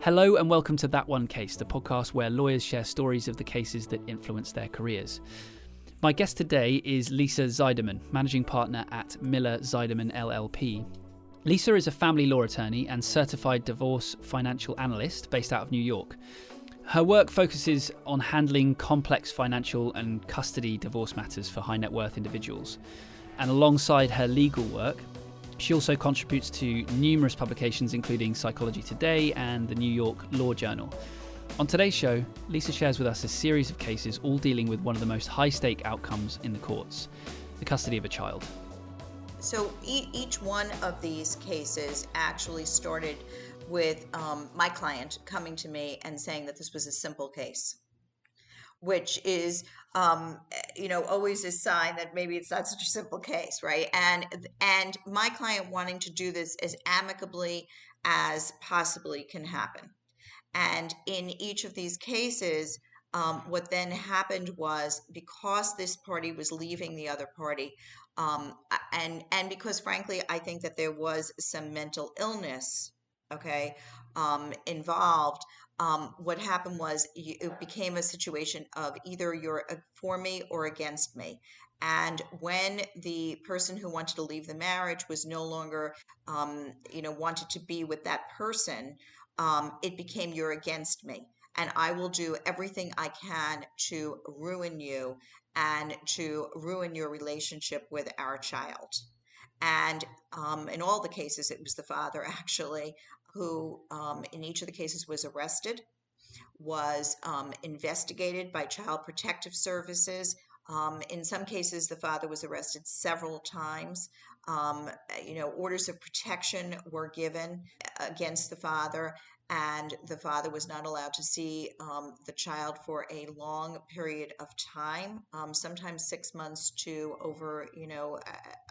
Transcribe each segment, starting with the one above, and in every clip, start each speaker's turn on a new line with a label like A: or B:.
A: Hello, and welcome to That One Case, the podcast where lawyers share stories of the cases that influence their careers. My guest today is Lisa Zeiderman, managing partner at Miller Zeiderman LLP. Lisa is a family law attorney and certified divorce financial analyst based out of New York. Her work focuses on handling complex financial and custody divorce matters for high net worth individuals. And alongside her legal work, she also contributes to numerous publications, including Psychology Today and the New York Law Journal. On today's show, Lisa shares with us a series of cases all dealing with one of the most high stake outcomes in the courts the custody of a child.
B: So each one of these cases actually started with um, my client coming to me and saying that this was a simple case which is um, you know always a sign that maybe it's not such a simple case right? And and my client wanting to do this as amicably as possibly can happen. And in each of these cases um, what then happened was because this party was leaving the other party um, and and because frankly i think that there was some mental illness okay um, involved um, what happened was it became a situation of either you're for me or against me. And when the person who wanted to leave the marriage was no longer, um, you know, wanted to be with that person, um, it became you're against me. And I will do everything I can to ruin you and to ruin your relationship with our child. And um, in all the cases, it was the father actually who, um, in each of the cases, was arrested, was um, investigated by Child Protective Services. Um, in some cases, the father was arrested several times. Um, you know, orders of protection were given against the father, and the father was not allowed to see um, the child for a long period of time, um, sometimes six months to over, you know,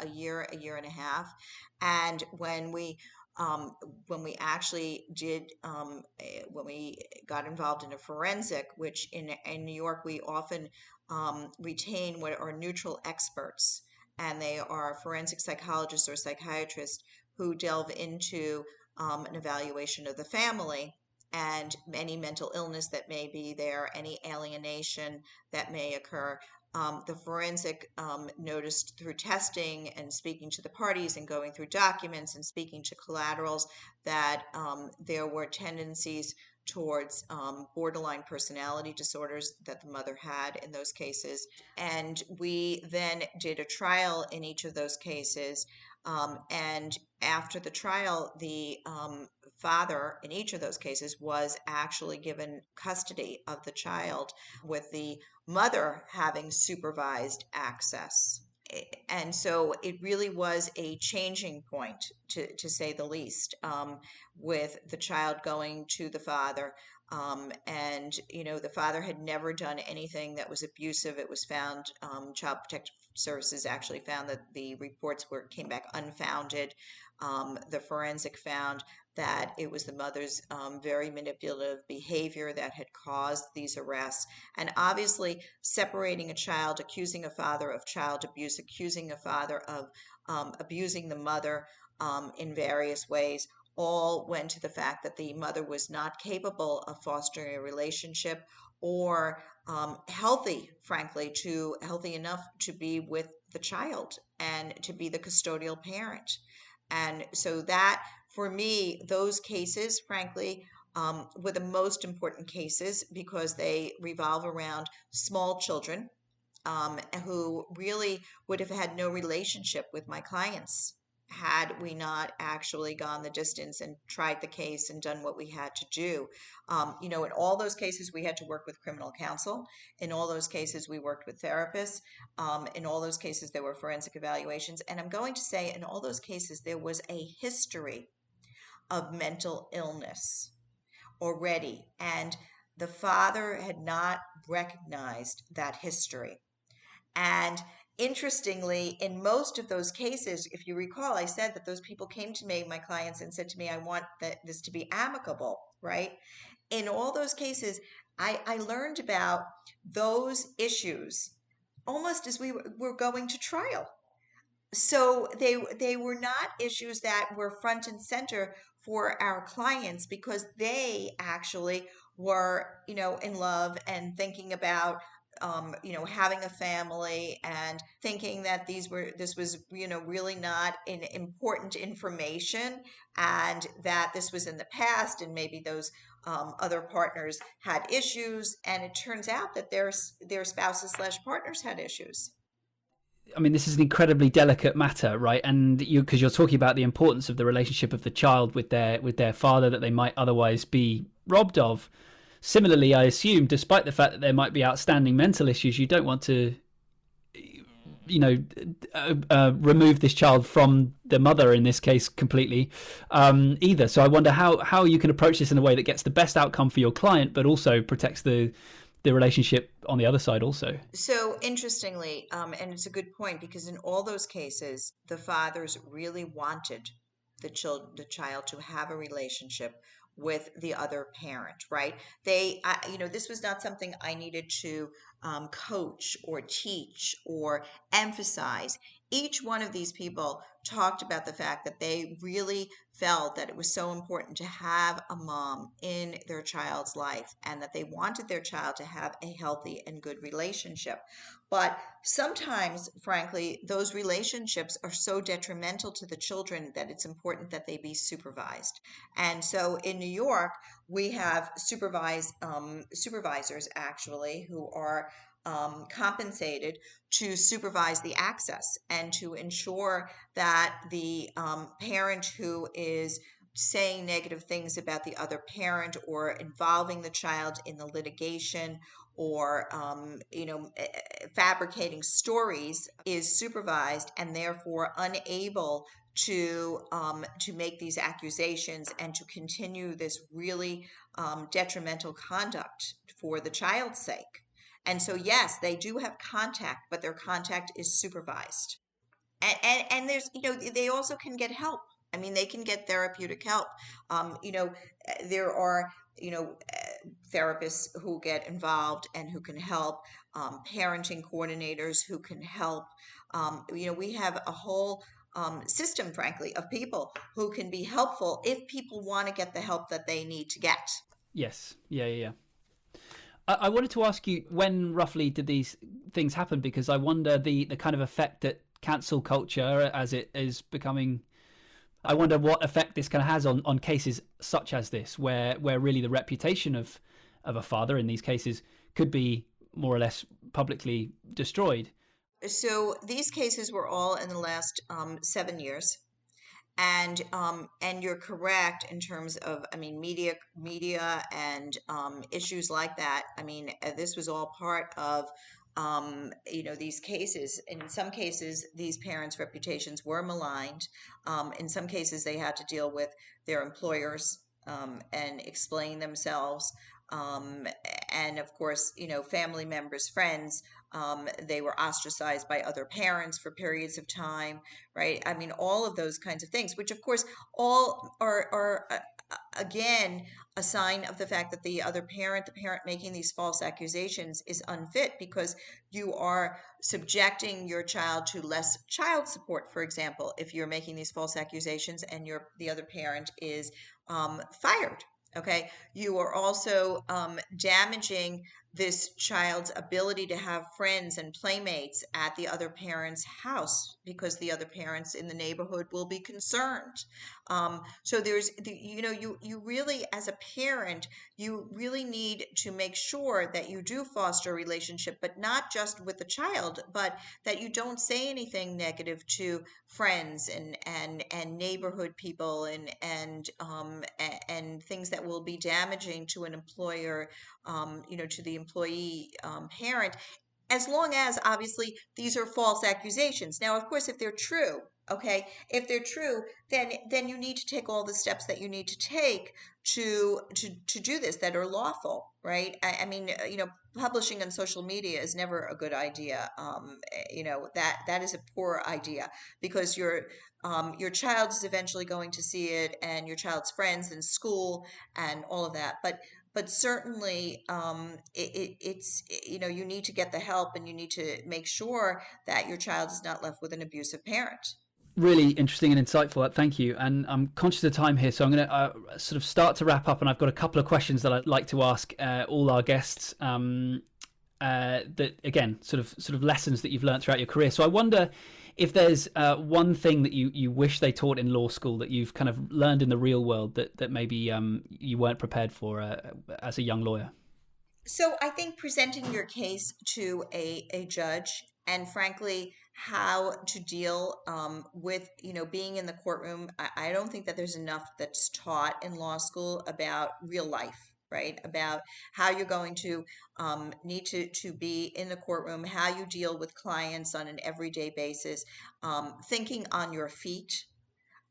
B: a, year, a year and a half. And when we um, when we actually did, um, eh, when we got involved in a forensic, which in, in New York we often um, retain what are neutral experts, and they are forensic psychologists or psychiatrists who delve into um, an evaluation of the family and any mental illness that may be there, any alienation that may occur um, the forensic um, noticed through testing and speaking to the parties and going through documents and speaking to collaterals that um, there were tendencies towards um, borderline personality disorders that the mother had in those cases. And we then did a trial in each of those cases. Um, and after the trial, the um, father in each of those cases was actually given custody of the child with the mother having supervised access. And so it really was a changing point to, to say the least um, with the child going to the father um, and you know the father had never done anything that was abusive. It was found um, child protective services actually found that the reports were came back unfounded um, the forensic found that it was the mother's um, very manipulative behavior that had caused these arrests. And obviously, separating a child, accusing a father of child abuse, accusing a father of um, abusing the mother um, in various ways, all went to the fact that the mother was not capable of fostering a relationship or um, healthy, frankly, to healthy enough to be with the child and to be the custodial parent. And so that for me, those cases, frankly, um, were the most important cases because they revolve around small children um, who really would have had no relationship with my clients had we not actually gone the distance and tried the case and done what we had to do. Um, you know, in all those cases, we had to work with criminal counsel. In all those cases, we worked with therapists. Um, in all those cases, there were forensic evaluations. And I'm going to say, in all those cases, there was a history of mental illness already. And the father had not recognized that history. And interestingly, in most of those cases, if you recall, I said that those people came to me, my clients, and said to me, I want this to be amicable, right? In all those cases, I, I learned about those issues almost as we were going to trial so they they were not issues that were front and center for our clients because they actually were you know in love and thinking about um, you know having a family and thinking that these were this was you know really not an important information and that this was in the past and maybe those um, other partners had issues and it turns out that their their spouses slash partners had issues
A: I mean, this is an incredibly delicate matter, right? And you, because you're talking about the importance of the relationship of the child with their with their father that they might otherwise be robbed of. Similarly, I assume, despite the fact that there might be outstanding mental issues, you don't want to, you know, uh, uh, remove this child from the mother in this case completely, um, either. So I wonder how how you can approach this in a way that gets the best outcome for your client, but also protects the the relationship on the other side also.
B: So interestingly, um, and it's a good point because in all those cases, the fathers really wanted the child the child to have a relationship with the other parent right? They I, you know this was not something i needed to um, coach or teach or emphasize each one of these people talked about the fact that they really felt that it was so important to have a mom in their child's life and that they wanted their child to have a healthy and good relationship. But sometimes, frankly, those relationships are so detrimental to the children that it's important that they be supervised. And so in New York, we have supervised um, supervisors actually who are um, compensated to supervise the access and to ensure that the um, parent who is saying negative things about the other parent or involving the child in the litigation or um, you know eh, eh, fabricating stories is supervised and therefore unable to um, to make these accusations and to continue this really um, detrimental conduct for the child's sake. And so, yes, they do have contact, but their contact is supervised. And, and, and there's, you know, they also can get help. I mean, they can get therapeutic help. Um, you know, there are, you know, therapists who get involved and who can help, um, parenting coordinators who can help. Um, you know, we have a whole um, system, frankly, of people who can be helpful if people want to get the help that they need to get.
A: Yes. Yeah. Yeah. yeah. I wanted to ask you when roughly did these things happen because I wonder the the kind of effect that cancel culture as it is becoming I wonder what effect this kind of has on, on cases such as this where where really the reputation of of a father in these cases could be more or less publicly destroyed.
B: So these cases were all in the last um, seven years and um, and you're correct in terms of I mean media media and um, issues like that. I mean uh, this was all part of um, you know these cases. In some cases, these parents' reputations were maligned. Um, in some cases, they had to deal with their employers um, and explain themselves. Um, and of course, you know, family members, friends um, they were ostracized by other parents for periods of time, right? I mean, all of those kinds of things, which of course all are, are uh, uh, again a sign of the fact that the other parent, the parent making these false accusations, is unfit because you are subjecting your child to less child support. For example, if you're making these false accusations and your the other parent is um, fired, okay, you are also um, damaging this child's ability to have friends and playmates at the other parent's house because the other parents in the neighborhood will be concerned. Um, so there's, the, you know, you you really as a parent, you really need to make sure that you do foster a relationship, but not just with the child, but that you don't say anything negative to friends and and and neighborhood people and and um, and, and things that will be damaging to an employer, um, you know, to the employee um, parent as long as obviously these are false accusations. Now, of course, if they're true, okay, if they're true, then then you need to take all the steps that you need to take to to to do this that are lawful, right? I, I mean, you know, publishing on social media is never a good idea. Um, eh, you know that that is a poor idea because your um, your child is eventually going to see it, and your child's friends in school, and all of that. But but certainly um, it, it, it's you know you need to get the help and you need to make sure that your child is not left with an abusive parent.
A: Really interesting and insightful thank you. And i'm conscious of time here so i'm going to uh, sort of start to wrap up and i've got a couple of questions that i'd like to ask uh, all our guests um, uh, that again sort of sort of lessons that you've learned throughout your career. So i wonder if there's uh, one thing that you, you wish they taught in law school that you've kind of learned in the real world that, that maybe um, you weren't prepared for uh, as a young lawyer?
B: So I think presenting your case to a, a judge and frankly how to deal um, with you know being in the courtroom I, I don't think that there's enough that's taught in law school about real life right? About how you're going to um, need to, to be in the courtroom, how you deal with clients on an everyday basis, um, thinking on your feet.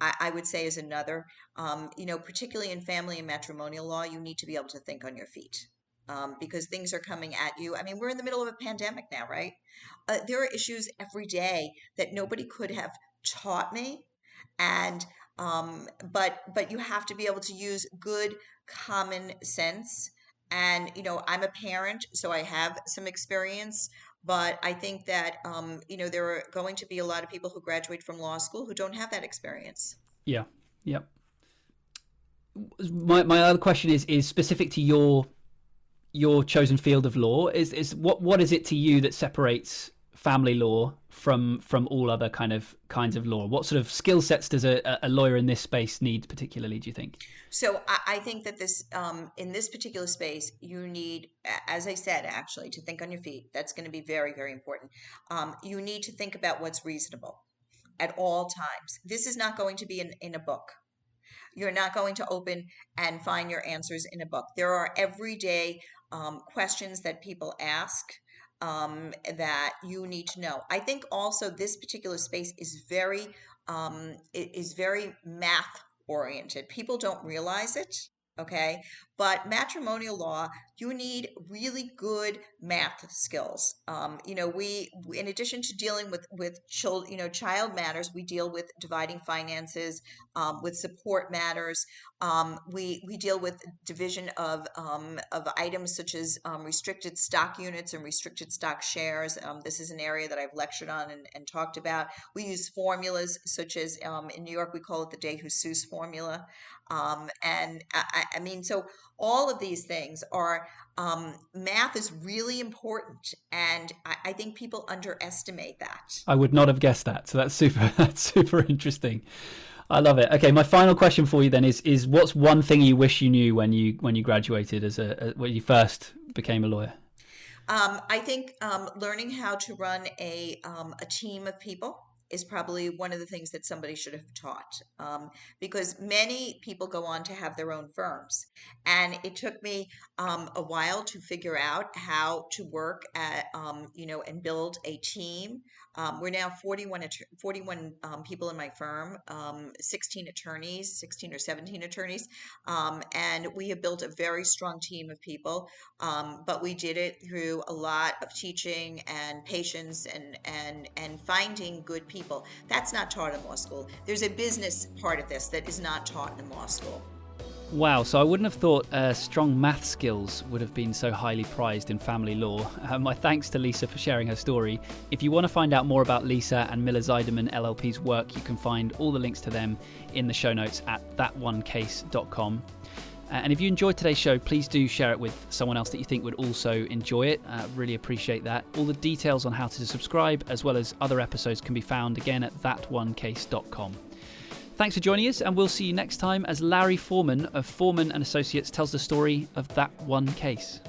B: I, I would say is another, um, you know, particularly in family and matrimonial law, you need to be able to think on your feet. Um, because things are coming at you. I mean, we're in the middle of a pandemic now, right? Uh, there are issues every day that nobody could have taught me, and um, but but you have to be able to use good common sense. And, you know, I'm a parent, so I have some experience, but I think that, um, you know, there are going to be a lot of people who graduate from law school who don't have that experience.
A: Yeah. Yep. My, my other question is is specific to your your chosen field of law is is what what is it to you that separates family law from from all other kind of kinds of law? What sort of skill sets does a, a lawyer in this space need particularly? Do you think?
B: So I, I think that this um, in this particular space, you need, as I said, actually, to think on your feet. That's going to be very very important. Um, you need to think about what's reasonable at all times. This is not going to be in, in a book. You're not going to open and find your answers in a book. There are everyday um, questions that people ask um, that you need to know. I think also this particular space is very um, is very math oriented. People don't realize it okay but matrimonial law you need really good math skills. Um, you know we in addition to dealing with with child you know child matters we deal with dividing finances um, with support matters. Um, we we deal with division of um, of items such as um, restricted stock units and restricted stock shares. Um, this is an area that I've lectured on and, and talked about. We use formulas such as in New York we call it the De Jesus formula. And I, I, mean, so all of these things are um, math is really important, and I, I, think people underestimate that.
A: I would not have guessed that. So that's super. That's super interesting. I love it. Okay, my final question for you then is: is what's one thing you wish you knew when you when you graduated as a, a when you first became a lawyer?
B: Um, I think um, learning how to run a um, a team of people is probably one of the things that somebody should have taught um, because many people go on to have their own firms. And it took me um, a while to figure out how to work at um, you know and build a team um, we're now 41, 41 um, people in my firm, um, 16 attorneys, 16 or 17 attorneys. Um, and we have built a very strong team of people. Um, but we did it through a lot of teaching and patience and, and, and finding good people. That's not taught in law school. There's a business part of this that is not taught in law school.
A: Wow, so I wouldn't have thought uh, strong math skills would have been so highly prized in family law. Uh, my thanks to Lisa for sharing her story. If you want to find out more about Lisa and Miller Zeiderman LLP's work, you can find all the links to them in the show notes at thatonecase.com. Uh, and if you enjoyed today's show, please do share it with someone else that you think would also enjoy it. Uh, really appreciate that. All the details on how to subscribe, as well as other episodes, can be found again at thatonecase.com. Thanks for joining us, and we'll see you next time as Larry Foreman of Foreman and Associates tells the story of that one case.